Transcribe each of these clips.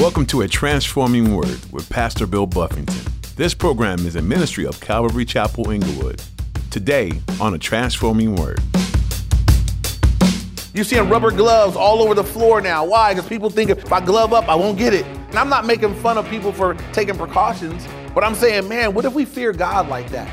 Welcome to A Transforming Word with Pastor Bill Buffington. This program is a ministry of Calvary Chapel Inglewood. Today on A Transforming Word. You're seeing rubber gloves all over the floor now. Why? Because people think if I glove up, I won't get it. And I'm not making fun of people for taking precautions, but I'm saying, man, what if we fear God like that?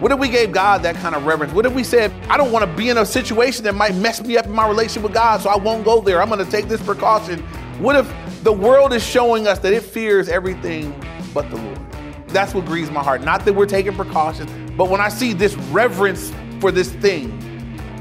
What if we gave God that kind of reverence? What if we said, I don't want to be in a situation that might mess me up in my relationship with God, so I won't go there. I'm going to take this precaution. What if the world is showing us that it fears everything but the Lord? That's what grieves my heart. Not that we're taking precautions, but when I see this reverence for this thing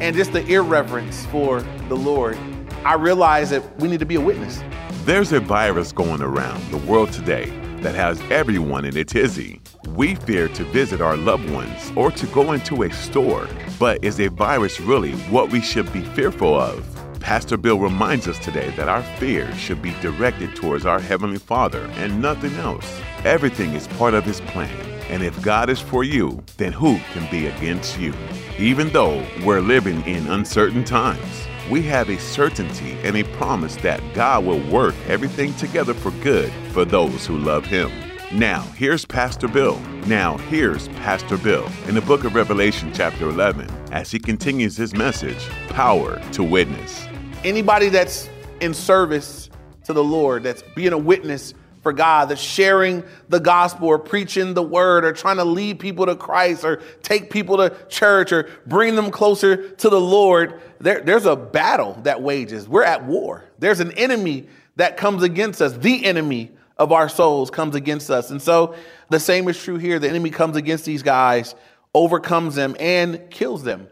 and just the irreverence for the Lord, I realize that we need to be a witness. There's a virus going around the world today that has everyone in a tizzy. We fear to visit our loved ones or to go into a store. But is a virus really what we should be fearful of? Pastor Bill reminds us today that our fear should be directed towards our Heavenly Father and nothing else. Everything is part of His plan. And if God is for you, then who can be against you? Even though we're living in uncertain times, we have a certainty and a promise that God will work everything together for good for those who love Him. Now, here's Pastor Bill. Now, here's Pastor Bill in the book of Revelation, chapter 11, as he continues his message Power to Witness anybody that's in service to the Lord, that's being a witness for God, that's sharing the gospel or preaching the word or trying to lead people to Christ or take people to church or bring them closer to the Lord, there, there's a battle that wages. We're at war. There's an enemy that comes against us. The enemy of our souls comes against us. And so the same is true here. The enemy comes against these guys, overcomes them, and kills them.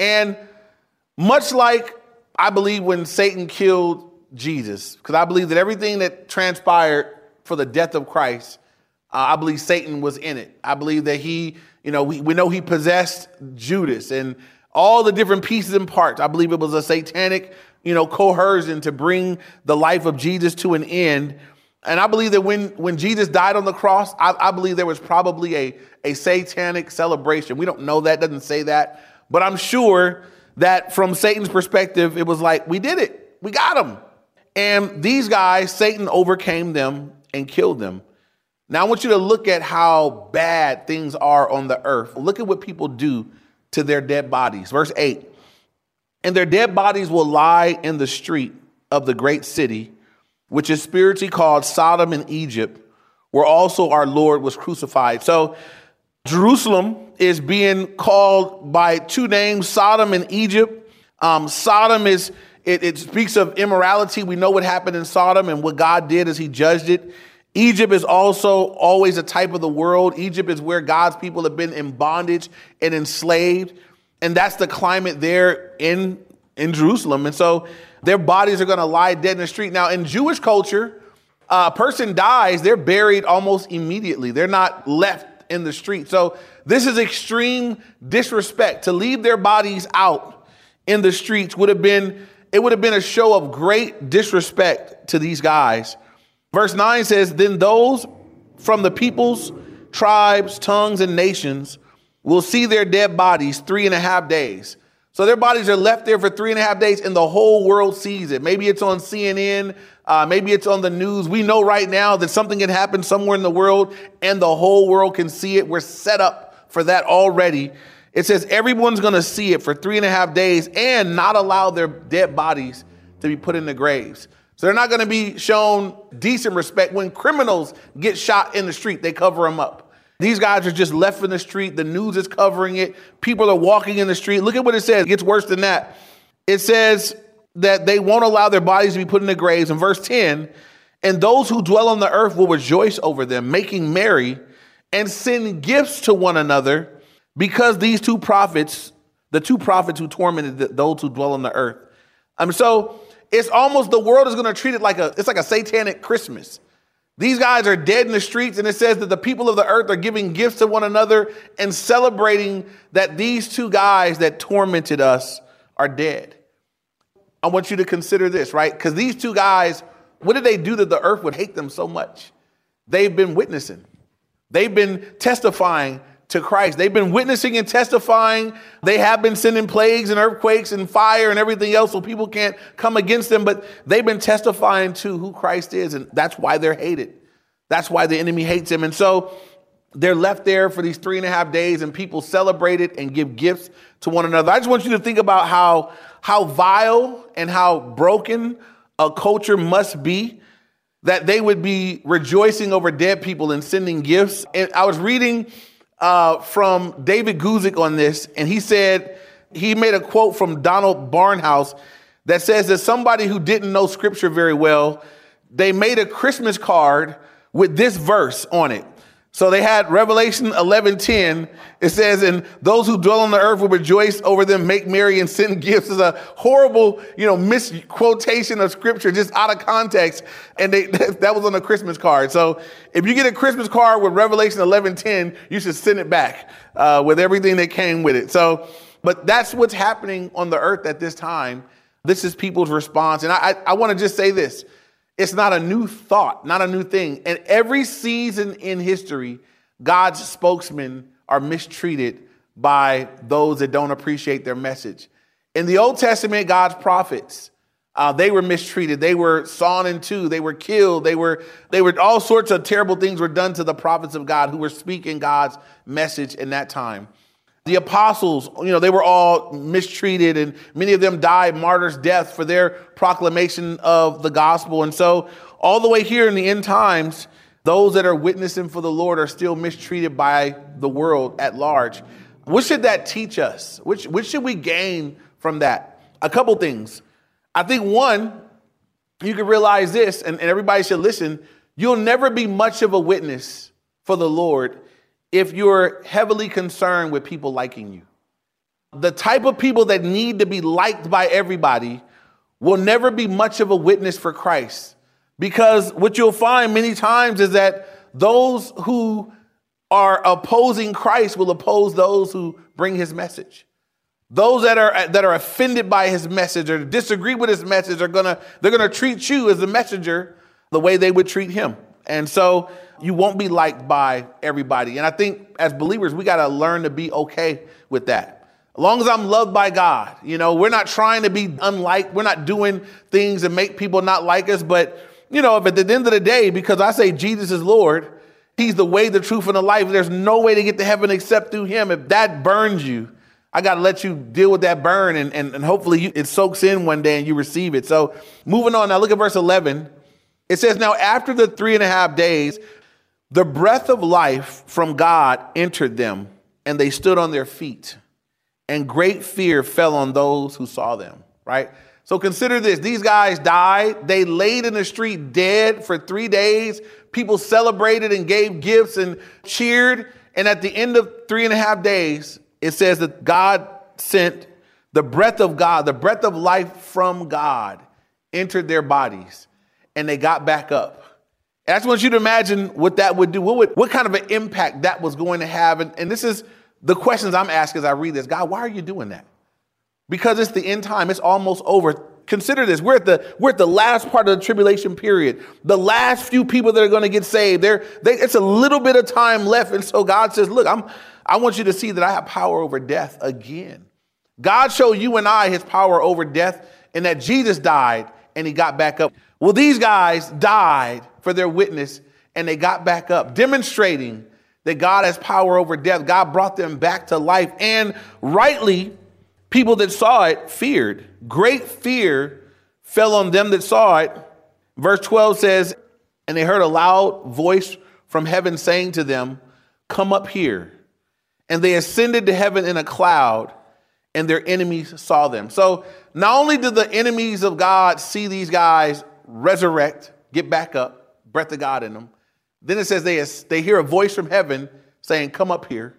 And much like I believe when Satan killed Jesus, because I believe that everything that transpired for the death of Christ, uh, I believe Satan was in it. I believe that he, you know, we, we know he possessed Judas and all the different pieces and parts. I believe it was a satanic, you know, coercion to bring the life of Jesus to an end. And I believe that when, when Jesus died on the cross, I, I believe there was probably a, a satanic celebration. We don't know that, doesn't say that, but I'm sure that from Satan's perspective, it was like, we did it, we got them. And these guys, Satan overcame them and killed them. Now, I want you to look at how bad things are on the earth. Look at what people do to their dead bodies. Verse 8 And their dead bodies will lie in the street of the great city, which is spiritually called Sodom and Egypt, where also our Lord was crucified. So, Jerusalem is being called by two names Sodom and Egypt. Um, Sodom is, it, it speaks of immorality. We know what happened in Sodom and what God did as he judged it. Egypt is also always a type of the world. Egypt is where God's people have been in bondage and enslaved. And that's the climate there in, in Jerusalem. And so their bodies are going to lie dead in the street. Now, in Jewish culture, a person dies, they're buried almost immediately. They're not left in the street. So this is extreme disrespect. To leave their bodies out in the streets would have been it would have been a show of great disrespect to these guys. Verse 9 says, Then those from the peoples, tribes, tongues, and nations will see their dead bodies three and a half days. So their bodies are left there for three and a half days, and the whole world sees it. Maybe it's on CNN, uh, maybe it's on the news. We know right now that something can happen somewhere in the world and the whole world can see it. We're set up for that already. It says everyone's going to see it for three and a half days and not allow their dead bodies to be put in the graves. So they're not going to be shown decent respect. When criminals get shot in the street, they cover them up. These guys are just left in the street. The news is covering it. People are walking in the street. Look at what it says. It gets worse than that. It says, that they won't allow their bodies to be put in the graves. In verse 10, and those who dwell on the earth will rejoice over them, making merry and send gifts to one another because these two prophets, the two prophets who tormented those who dwell on the earth. Um, so it's almost the world is going to treat it like a it's like a satanic Christmas. These guys are dead in the streets, and it says that the people of the earth are giving gifts to one another and celebrating that these two guys that tormented us are dead. I want you to consider this, right? Because these two guys, what did they do that the earth would hate them so much? They've been witnessing, they've been testifying to Christ. They've been witnessing and testifying. They have been sending plagues and earthquakes and fire and everything else so people can't come against them, but they've been testifying to who Christ is, and that's why they're hated. That's why the enemy hates him. And so they're left there for these three and a half days, and people celebrate it and give gifts to one another. I just want you to think about how, how vile and how broken a culture must be that they would be rejoicing over dead people and sending gifts. And I was reading uh, from David Guzik on this, and he said he made a quote from Donald Barnhouse that says that somebody who didn't know scripture very well, they made a Christmas card with this verse on it. So they had Revelation 11:10. It says, "And those who dwell on the earth will rejoice over them, make merry and send gifts." Is a horrible, you know, misquotation of scripture, just out of context. And they, that was on a Christmas card. So if you get a Christmas card with Revelation 11:10, you should send it back uh, with everything that came with it. So, but that's what's happening on the earth at this time. This is people's response, and I, I, I want to just say this. It's not a new thought, not a new thing. And every season in history, God's spokesmen are mistreated by those that don't appreciate their message. In the Old Testament, God's prophets, uh, they were mistreated. They were sawn in two. They were killed. They were, they were, all sorts of terrible things were done to the prophets of God who were speaking God's message in that time. The apostles, you know, they were all mistreated and many of them died martyrs' death for their proclamation of the gospel. And so, all the way here in the end times, those that are witnessing for the Lord are still mistreated by the world at large. What should that teach us? Which, which should we gain from that? A couple things. I think one, you can realize this, and, and everybody should listen. You'll never be much of a witness for the Lord if you're heavily concerned with people liking you. The type of people that need to be liked by everybody will never be much of a witness for Christ. Because what you'll find many times is that those who are opposing Christ will oppose those who bring his message. Those that are that are offended by his message or disagree with his message are gonna they're gonna treat you as the messenger the way they would treat him. And so you won't be liked by everybody. And I think as believers, we got to learn to be okay with that. As long as I'm loved by God, you know, we're not trying to be unlike, we're not doing things that make people not like us. But, you know, if at the end of the day, because I say Jesus is Lord, He's the way, the truth, and the life, there's no way to get to heaven except through Him. If that burns you, I got to let you deal with that burn and, and, and hopefully you, it soaks in one day and you receive it. So moving on, now look at verse 11. It says, Now after the three and a half days, the breath of life from God entered them, and they stood on their feet, and great fear fell on those who saw them, right? So consider this these guys died. They laid in the street dead for three days. People celebrated and gave gifts and cheered. And at the end of three and a half days, it says that God sent the breath of God, the breath of life from God entered their bodies and they got back up. And I just want you to imagine what that would do. What, would, what kind of an impact that was going to have. And, and this is the questions I'm asking as I read this. God, why are you doing that? Because it's the end time. It's almost over. Consider this. We're at the, we're at the last part of the tribulation period. The last few people that are going to get saved. They're, they, it's a little bit of time left. And so God says, look, I'm, I want you to see that I have power over death again. God showed you and I his power over death and that Jesus died and he got back up. Well, these guys died for their witness and they got back up, demonstrating that God has power over death. God brought them back to life. And rightly, people that saw it feared. Great fear fell on them that saw it. Verse 12 says, And they heard a loud voice from heaven saying to them, Come up here. And they ascended to heaven in a cloud, and their enemies saw them. So not only did the enemies of God see these guys resurrect, get back up, breath of God in them. Then it says they, they hear a voice from heaven saying, Come up here.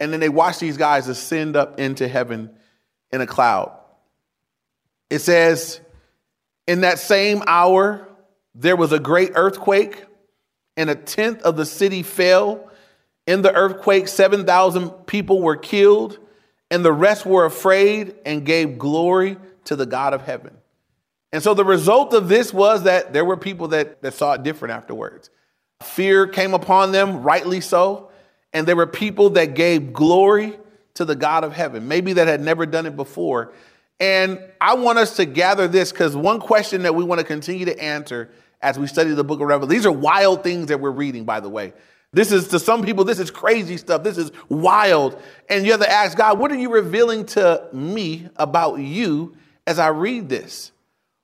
And then they watch these guys ascend up into heaven in a cloud. It says, In that same hour, there was a great earthquake, and a tenth of the city fell. In the earthquake, 7,000 people were killed, and the rest were afraid and gave glory to the God of heaven. And so the result of this was that there were people that, that saw it different afterwards. Fear came upon them, rightly so. and there were people that gave glory to the God of heaven, maybe that had never done it before. And I want us to gather this because one question that we want to continue to answer as we study the book of Revelation, these are wild things that we're reading, by the way. This is to some people, this is crazy stuff. This is wild. And you have to ask God, what are you revealing to me about you as I read this?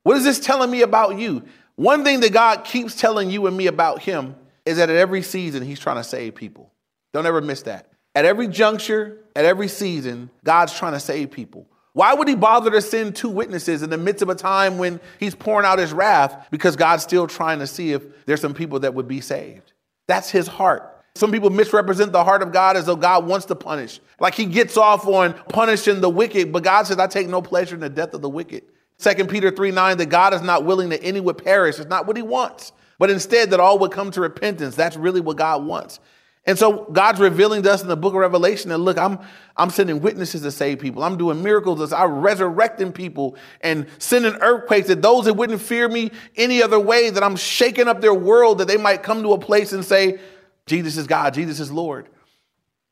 What is this telling me about you? One thing that God keeps telling you and me about Him is that at every season, He's trying to save people. Don't ever miss that. At every juncture, at every season, God's trying to save people. Why would he bother to send two witnesses in the midst of a time when he's pouring out his wrath? Because God's still trying to see if there's some people that would be saved. That's his heart. Some people misrepresent the heart of God as though God wants to punish. Like he gets off on punishing the wicked, but God says, I take no pleasure in the death of the wicked. 2 Peter 3 9, that God is not willing that any would perish. It's not what he wants, but instead that all would come to repentance. That's really what God wants. And so God's revealing to us in the book of Revelation that look, I'm, I'm sending witnesses to save people. I'm doing miracles. I'm resurrecting people and sending earthquakes that those that wouldn't fear me any other way, that I'm shaking up their world, that they might come to a place and say, Jesus is God, Jesus is Lord.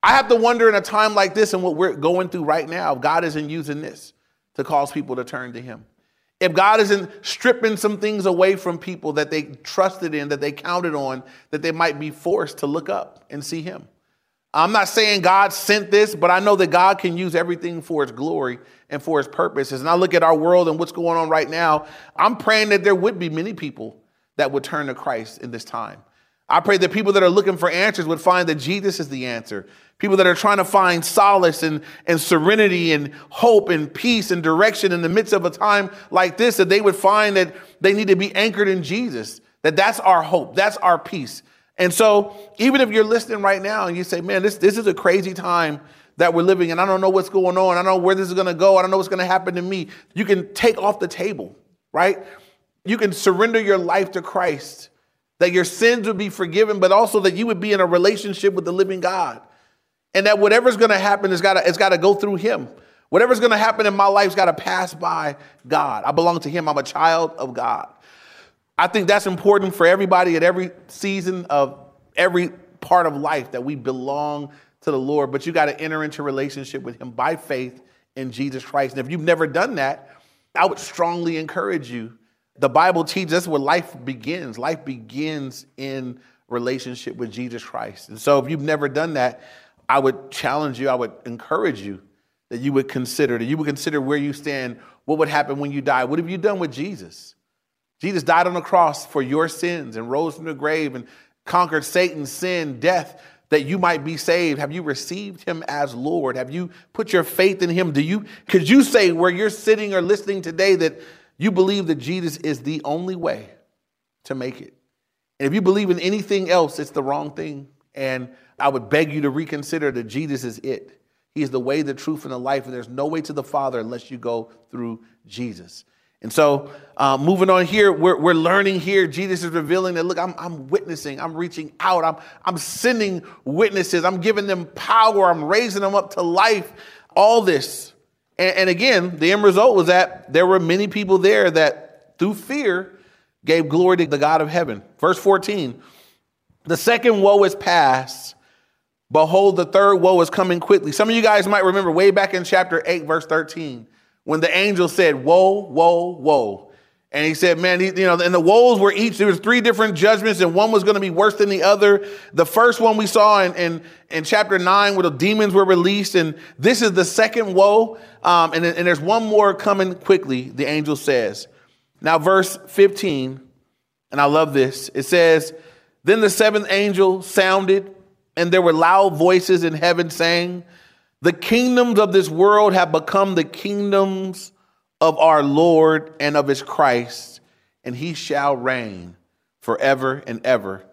I have to wonder in a time like this and what we're going through right now, if God isn't using this to cause people to turn to Him. If God isn't stripping some things away from people that they trusted in, that they counted on, that they might be forced to look up and see Him. I'm not saying God sent this, but I know that God can use everything for His glory and for His purposes. And I look at our world and what's going on right now. I'm praying that there would be many people that would turn to Christ in this time. I pray that people that are looking for answers would find that Jesus is the answer. People that are trying to find solace and, and serenity and hope and peace and direction in the midst of a time like this, that they would find that they need to be anchored in Jesus, that that's our hope, that's our peace. And so, even if you're listening right now and you say, man, this, this is a crazy time that we're living in, I don't know what's going on, I don't know where this is gonna go, I don't know what's gonna happen to me, you can take off the table, right? You can surrender your life to Christ that your sins would be forgiven, but also that you would be in a relationship with the living God. And that whatever's going to happen has got to, it's got to go through him. Whatever's going to happen in my life's got to pass by God. I belong to him. I'm a child of God. I think that's important for everybody at every season of every part of life that we belong to the Lord, but you got to enter into relationship with him by faith in Jesus Christ. And if you've never done that, I would strongly encourage you the Bible teaches us where life begins. Life begins in relationship with Jesus Christ. And so if you've never done that, I would challenge you, I would encourage you that you would consider, that you would consider where you stand, what would happen when you die. What have you done with Jesus? Jesus died on the cross for your sins and rose from the grave and conquered Satan's sin, death, that you might be saved. Have you received him as Lord? Have you put your faith in him? Do you could you say where you're sitting or listening today that you believe that Jesus is the only way to make it. And if you believe in anything else, it's the wrong thing. And I would beg you to reconsider that Jesus is it. He is the way, the truth, and the life, and there's no way to the Father unless you go through Jesus. And so, uh, moving on here, we're, we're learning here. Jesus is revealing that, look, I'm, I'm witnessing, I'm reaching out, I'm, I'm sending witnesses, I'm giving them power, I'm raising them up to life. All this and, and again, the end result was that there were many people there that through fear gave glory to the God of heaven. Verse 14 The second woe is past. Behold, the third woe is coming quickly. Some of you guys might remember way back in chapter 8, verse 13, when the angel said, Woe, woe, woe. And he said, man, you know, and the woes were each, there was three different judgments and one was going to be worse than the other. The first one we saw in, in, in chapter nine where the demons were released. And this is the second woe. Um, and, and there's one more coming quickly, the angel says. Now, verse 15, and I love this. It says, then the seventh angel sounded and there were loud voices in heaven saying, the kingdoms of this world have become the kingdoms of our Lord and of his Christ, and he shall reign forever and ever.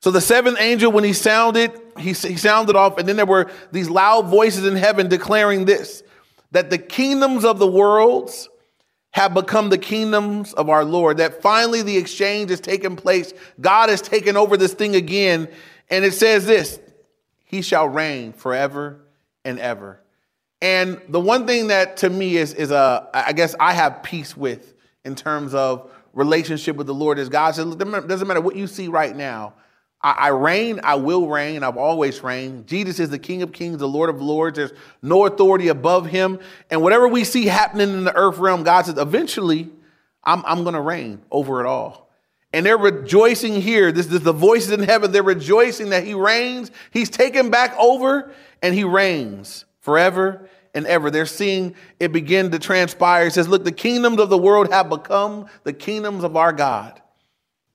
So the seventh angel, when he sounded, he, he sounded off, and then there were these loud voices in heaven declaring this that the kingdoms of the worlds have become the kingdoms of our Lord. That finally the exchange has taken place. God has taken over this thing again. And it says this He shall reign forever and ever. And the one thing that to me is, is a, I guess I have peace with in terms of relationship with the Lord is God says, doesn't matter what you see right now. I, I reign, I will reign, I've always reigned. Jesus is the King of Kings, the Lord of Lords. There's no authority above him. And whatever we see happening in the earth realm, God says, eventually, I'm, I'm going to reign over it all. And they're rejoicing here. This is the voices in heaven. They're rejoicing that he reigns. He's taken back over and he reigns forever and ever. They're seeing it begin to transpire. It says, Look, the kingdoms of the world have become the kingdoms of our God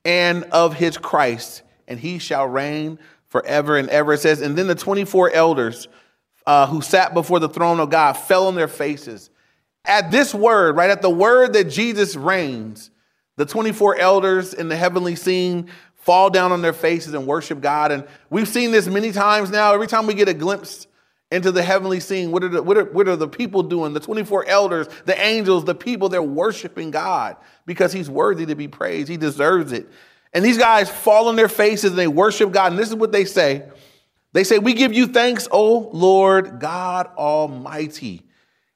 and of his Christ and he shall reign forever and ever. It says, and then the 24 elders uh, who sat before the throne of God fell on their faces. At this word, right, at the word that Jesus reigns, the 24 elders in the heavenly scene fall down on their faces and worship God. And we've seen this many times now. Every time we get a glimpse into the heavenly scene, what are the, what are, what are the people doing? The 24 elders, the angels, the people, they're worshiping God because he's worthy to be praised. He deserves it. And these guys fall on their faces and they worship God. And this is what they say They say, We give you thanks, O Lord God Almighty.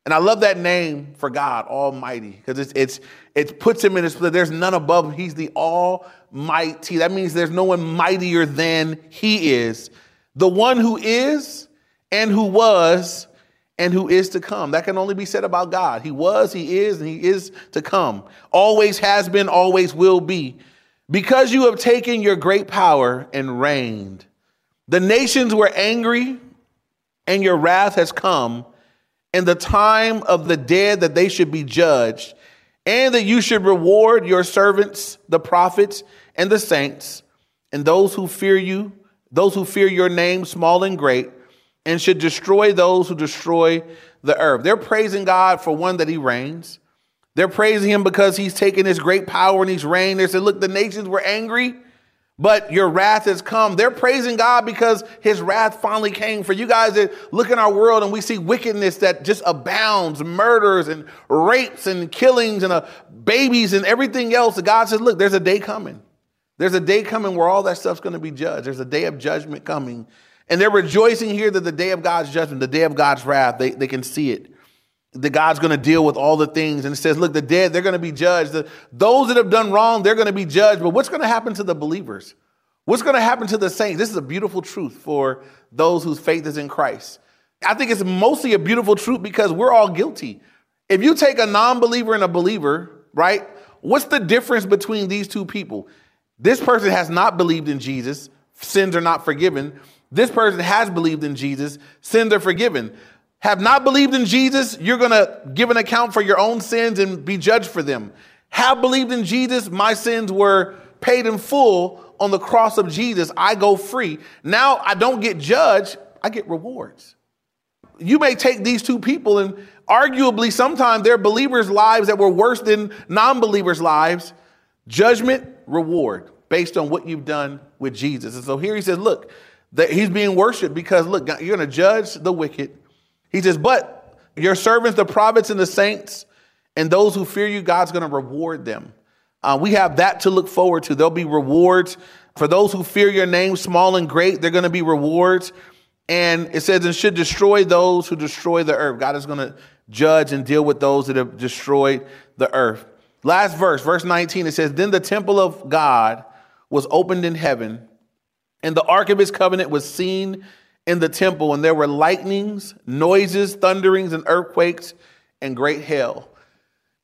And I love that name for God, Almighty, because it's, it's, it puts him in his place. There's none above him. He's the Almighty. That means there's no one mightier than he is. The one who is and who was and who is to come. That can only be said about God. He was, he is, and he is to come. Always has been, always will be. Because you have taken your great power and reigned, the nations were angry, and your wrath has come, and the time of the dead that they should be judged, and that you should reward your servants, the prophets, and the saints, and those who fear you, those who fear your name, small and great, and should destroy those who destroy the earth. They're praising God for one that he reigns. They're praising him because he's taken his great power and he's reigned. They said, Look, the nations were angry, but your wrath has come. They're praising God because his wrath finally came. For you guys that look in our world and we see wickedness that just abounds, murders and rapes and killings and uh, babies and everything else. God says, Look, there's a day coming. There's a day coming where all that stuff's going to be judged. There's a day of judgment coming. And they're rejoicing here that the day of God's judgment, the day of God's wrath, they, they can see it that God's going to deal with all the things. And it says, look, the dead, they're going to be judged. The, those that have done wrong, they're going to be judged. But what's going to happen to the believers? What's going to happen to the saints? This is a beautiful truth for those whose faith is in Christ. I think it's mostly a beautiful truth because we're all guilty. If you take a non believer and a believer, right, what's the difference between these two people? This person has not believed in Jesus, sins are not forgiven. This person has believed in Jesus, sins are forgiven have not believed in Jesus, you're going to give an account for your own sins and be judged for them. Have believed in Jesus, my sins were paid in full on the cross of Jesus. I go free. Now I don't get judged, I get rewards. You may take these two people and arguably sometimes they're believers' lives that were worse than non believers' lives. Judgment, reward based on what you've done with Jesus. And so here he says, look, that he's being worshiped because look, you're going to judge the wicked he says, But your servants, the prophets and the saints, and those who fear you, God's going to reward them. Uh, we have that to look forward to. There'll be rewards for those who fear your name, small and great. They're going to be rewards. And it says, and should destroy those who destroy the earth. God is going to judge and deal with those that have destroyed the earth. Last verse, verse 19, it says, Then the temple of God was opened in heaven, and the ark of his covenant was seen in the temple, and there were lightnings, noises, thunderings, and earthquakes, and great hail.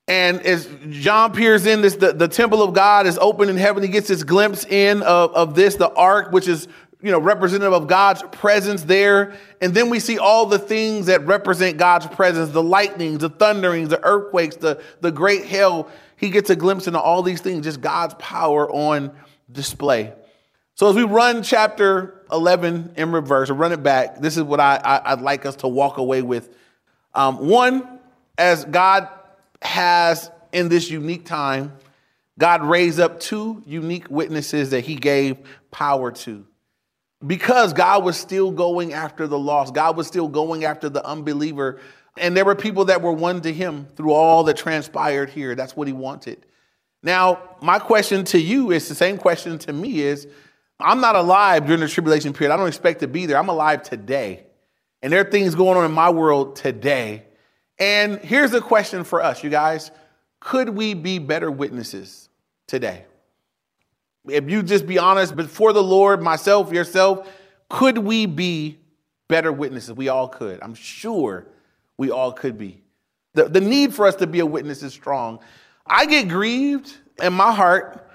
And as John peers in, this the, the temple of God is open in heaven. He gets this glimpse in of, of this, the ark, which is you know representative of God's presence there. And then we see all the things that represent God's presence: the lightnings, the thunderings, the earthquakes, the, the great hail. He gets a glimpse into all these things, just God's power on display. So as we run chapter 11 in reverse, or run it back, this is what I, I, would like us to walk away with. Um, won, as God has in this unique time, God raised up two unique witnesses that he gave power to. Because God was still going after the lost, God was still going after the unbeliever. And there were people that were one to him through all that transpired here. That's what he wanted. Now, my question to you is the same question to me is I'm not alive during the tribulation period. I don't expect to be there. I'm alive today. And there are things going on in my world today. And here's the question for us, you guys Could we be better witnesses today? If you just be honest before the Lord, myself, yourself, could we be better witnesses? We all could. I'm sure we all could be. The, the need for us to be a witness is strong. I get grieved in my heart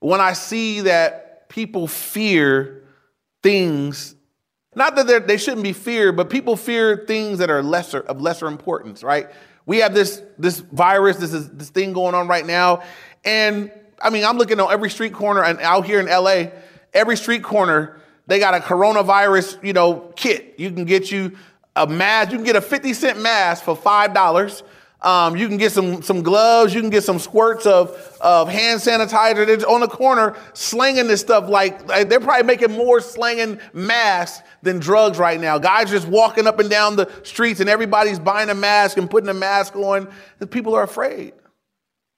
when I see that people fear things, not that they shouldn't be feared, but people fear things that are lesser of lesser importance, right? We have this this virus, this is this thing going on right now, and I mean, I'm looking on every street corner and out here in LA, every street corner, they got a coronavirus, you know, kit. You can get you a mask. You can get a 50 cent mask for five dollars. Um, you can get some some gloves. You can get some squirts of of hand sanitizer. They're on the corner slinging this stuff like, they're probably making more slinging masks than drugs right now. Guys just walking up and down the streets and everybody's buying a mask and putting a mask on. People are afraid.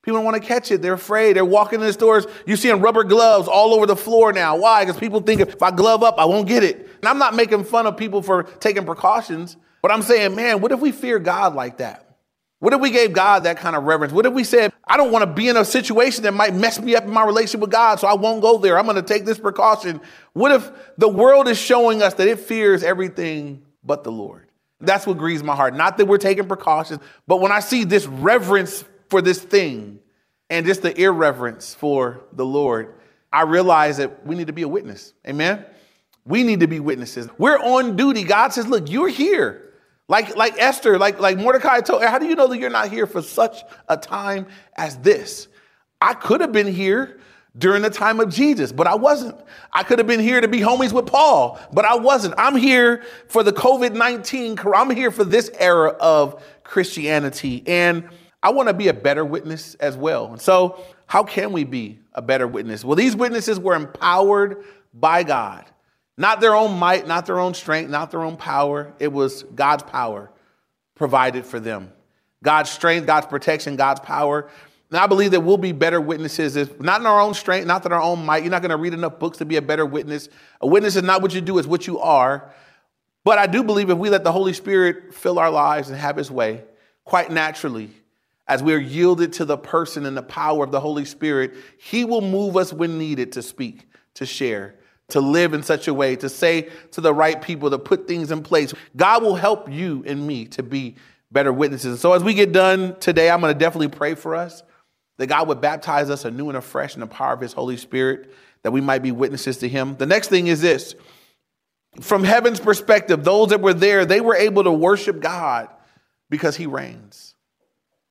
People don't want to catch it. They're afraid. They're walking in the stores. You're seeing rubber gloves all over the floor now. Why? Because people think if I glove up, I won't get it. And I'm not making fun of people for taking precautions, but I'm saying, man, what if we fear God like that? What if we gave God that kind of reverence? What if we said, I don't want to be in a situation that might mess me up in my relationship with God, so I won't go there. I'm going to take this precaution. What if the world is showing us that it fears everything but the Lord? That's what grieves my heart. Not that we're taking precautions, but when I see this reverence for this thing and just the irreverence for the Lord, I realize that we need to be a witness. Amen? We need to be witnesses. We're on duty. God says, look, you're here. Like, like Esther, like, like Mordecai told, how do you know that you're not here for such a time as this? I could have been here during the time of Jesus, but I wasn't. I could have been here to be homies with Paul, but I wasn't. I'm here for the COVID 19, I'm here for this era of Christianity. And I want to be a better witness as well. So, how can we be a better witness? Well, these witnesses were empowered by God, not their own might, not their own strength, not their own power. It was God's power provided for them. God's strength, God's protection, God's power. And I believe that we'll be better witnesses if not in our own strength, not in our own might. You're not going to read enough books to be a better witness. A witness is not what you do, it's what you are. But I do believe if we let the Holy Spirit fill our lives and have his way, quite naturally, as we are yielded to the person and the power of the Holy Spirit, He will move us when needed to speak, to share, to live in such a way, to say to the right people, to put things in place. God will help you and me to be better witnesses. So as we get done today, I'm going to definitely pray for us that God would baptize us anew and afresh in the power of His Holy Spirit, that we might be witnesses to Him. The next thing is this from heaven's perspective, those that were there, they were able to worship God because He reigns.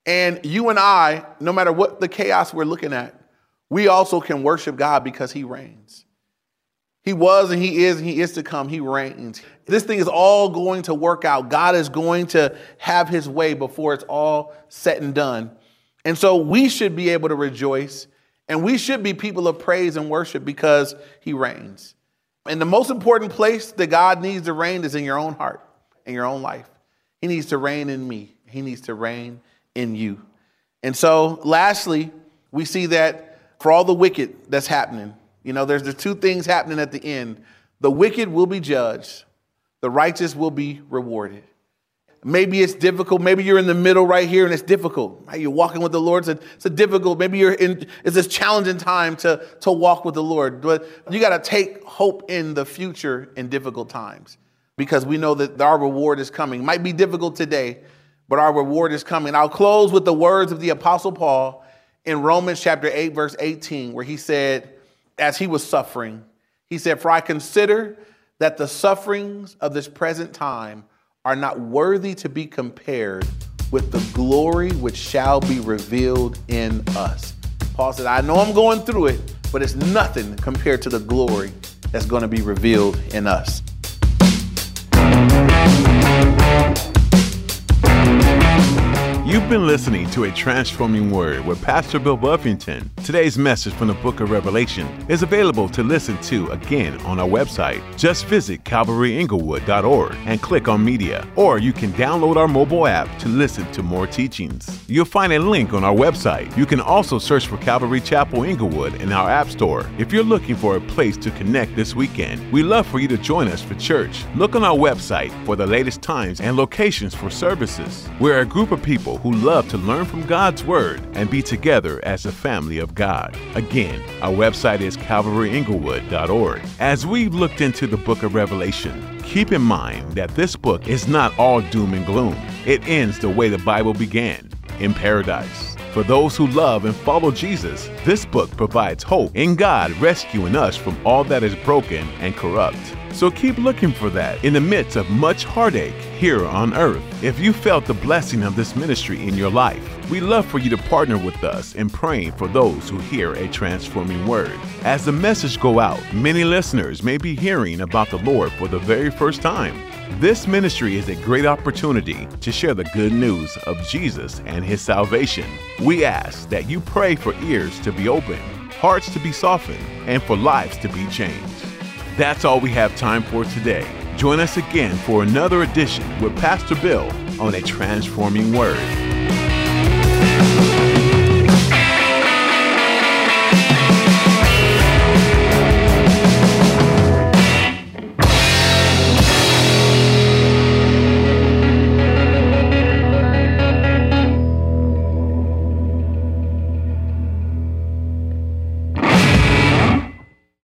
And you and I, no matter what the chaos we're looking at, we also can worship God because He reigns. He was and He is and He is to come. He reigns. This thing is all going to work out. God is going to have His way before it's all said and done. And so we should be able to rejoice and we should be people of praise and worship because He reigns. And the most important place that God needs to reign is in your own heart, in your own life. He needs to reign in me, He needs to reign in you. And so, lastly, we see that for all the wicked that's happening, you know, there's the two things happening at the end. The wicked will be judged, the righteous will be rewarded. Maybe it's difficult. Maybe you're in the middle right here and it's difficult. Right? You're walking with the Lord. It's a, it's a difficult, maybe you're in, it's this challenging time to, to walk with the Lord. But you got to take hope in the future in difficult times because we know that our reward is coming. It might be difficult today, but our reward is coming. I'll close with the words of the Apostle Paul in Romans chapter 8, verse 18, where he said, as he was suffering, he said, For I consider that the sufferings of this present time are not worthy to be compared with the glory which shall be revealed in us. Paul said, I know I'm going through it, but it's nothing compared to the glory that's going to be revealed in us. You've been listening to A Transforming Word with Pastor Bill Buffington. Today's message from the book of Revelation is available to listen to again on our website. Just visit calvaryinglewood.org and click on media, or you can download our mobile app to listen to more teachings. You'll find a link on our website. You can also search for Calvary Chapel Inglewood in our App Store. If you're looking for a place to connect this weekend, we'd love for you to join us for church. Look on our website for the latest times and locations for services. We're a group of people who love to learn from God's Word and be together as a family of God. Again, our website is calvaryinglewood.org. As we've looked into the book of Revelation, keep in mind that this book is not all doom and gloom. It ends the way the Bible began in paradise. For those who love and follow Jesus, this book provides hope in God rescuing us from all that is broken and corrupt. So keep looking for that in the midst of much heartache here on earth. If you felt the blessing of this ministry in your life, we love for you to partner with us in praying for those who hear a transforming word. As the message go out, many listeners may be hearing about the Lord for the very first time. This ministry is a great opportunity to share the good news of Jesus and his salvation. We ask that you pray for ears to be open, hearts to be softened, and for lives to be changed. That's all we have time for today. Join us again for another edition with Pastor Bill on a transforming word.